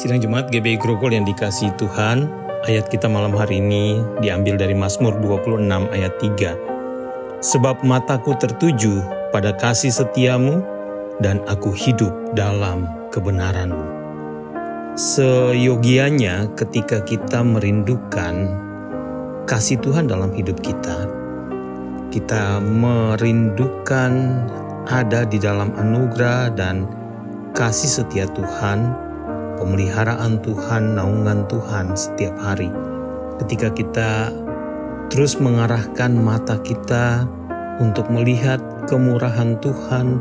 Sidang Jemaat GBI Grogol yang dikasih Tuhan, ayat kita malam hari ini diambil dari Mazmur 26 ayat 3. Sebab mataku tertuju pada kasih setiamu dan aku hidup dalam kebenaranmu. Seyogianya ketika kita merindukan kasih Tuhan dalam hidup kita, kita merindukan ada di dalam anugerah dan kasih setia Tuhan pemeliharaan Tuhan, naungan Tuhan setiap hari. Ketika kita terus mengarahkan mata kita untuk melihat kemurahan Tuhan,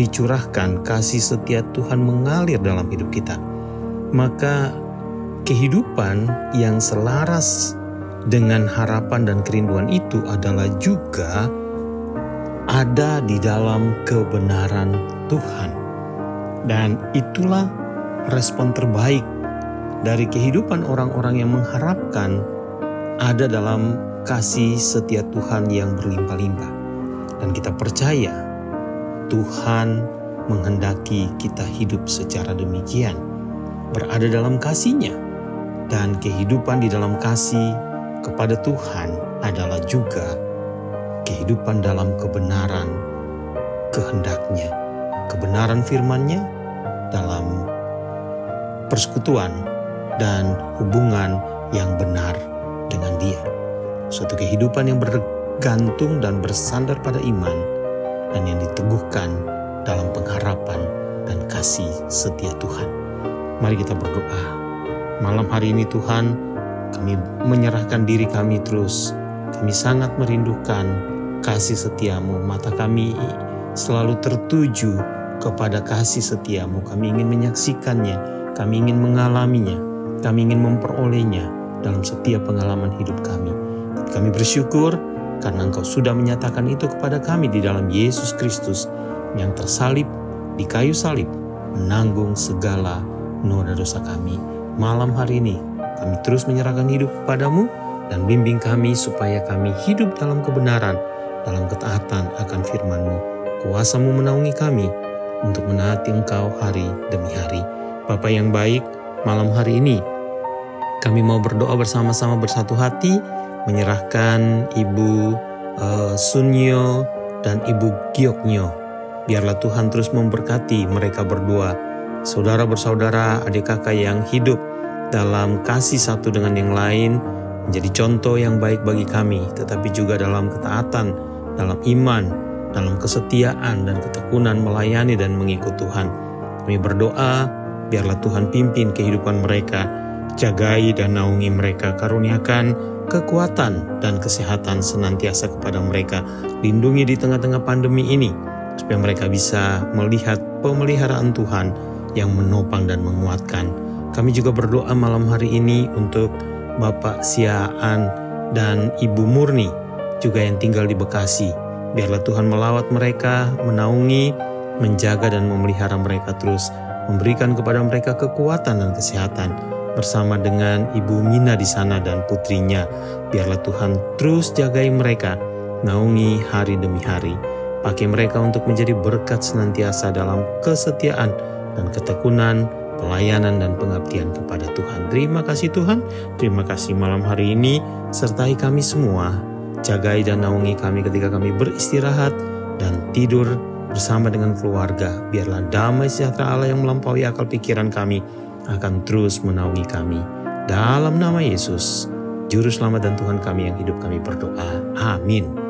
dicurahkan kasih setia Tuhan mengalir dalam hidup kita, maka kehidupan yang selaras dengan harapan dan kerinduan itu adalah juga ada di dalam kebenaran Tuhan. Dan itulah respon terbaik dari kehidupan orang-orang yang mengharapkan ada dalam kasih setia Tuhan yang berlimpah-limpah. Dan kita percaya Tuhan menghendaki kita hidup secara demikian, berada dalam kasihnya, dan kehidupan di dalam kasih kepada Tuhan adalah juga kehidupan dalam kebenaran kehendaknya, kebenaran firman-Nya dalam persekutuan dan hubungan yang benar dengan Dia. Suatu kehidupan yang bergantung dan bersandar pada iman dan yang diteguhkan dalam pengharapan dan kasih setia Tuhan. Mari kita berdoa. Malam hari ini Tuhan, kami menyerahkan diri kami terus. Kami sangat merindukan kasih setiamu. Mata kami selalu tertuju kepada kasih setiamu. Kami ingin menyaksikannya kami ingin mengalaminya, kami ingin memperolehnya dalam setiap pengalaman hidup kami. Kami bersyukur karena Engkau sudah menyatakan itu kepada kami di dalam Yesus Kristus yang tersalib di kayu salib, menanggung segala noda dosa kami. Malam hari ini kami terus menyerahkan hidup kepadamu dan bimbing kami supaya kami hidup dalam kebenaran, dalam ketaatan akan firman-Mu. Kuasamu menaungi kami untuk menaati Engkau hari demi hari. Bapak yang baik, malam hari ini kami mau berdoa bersama-sama bersatu hati menyerahkan Ibu uh, Sunyo dan Ibu Gioknyo. Biarlah Tuhan terus memberkati mereka berdua, saudara bersaudara, adik kakak yang hidup dalam kasih satu dengan yang lain, menjadi contoh yang baik bagi kami, tetapi juga dalam ketaatan, dalam iman, dalam kesetiaan dan ketekunan melayani dan mengikut Tuhan. Kami berdoa Biarlah Tuhan pimpin kehidupan mereka, jagai dan naungi mereka, karuniakan kekuatan dan kesehatan senantiasa kepada mereka. Lindungi di tengah-tengah pandemi ini, supaya mereka bisa melihat pemeliharaan Tuhan yang menopang dan menguatkan. Kami juga berdoa malam hari ini untuk Bapak Siaan dan Ibu Murni, juga yang tinggal di Bekasi. Biarlah Tuhan melawat mereka, menaungi, menjaga dan memelihara mereka terus memberikan kepada mereka kekuatan dan kesehatan bersama dengan Ibu Mina di sana dan putrinya. Biarlah Tuhan terus jagai mereka, naungi hari demi hari. Pakai mereka untuk menjadi berkat senantiasa dalam kesetiaan dan ketekunan, pelayanan dan pengabdian kepada Tuhan. Terima kasih Tuhan, terima kasih malam hari ini, sertai kami semua, jagai dan naungi kami ketika kami beristirahat dan tidur bersama dengan keluarga. Biarlah damai sejahtera Allah yang melampaui akal pikiran kami akan terus menaungi kami. Dalam nama Yesus, Juru Selamat dan Tuhan kami yang hidup kami berdoa. Amin.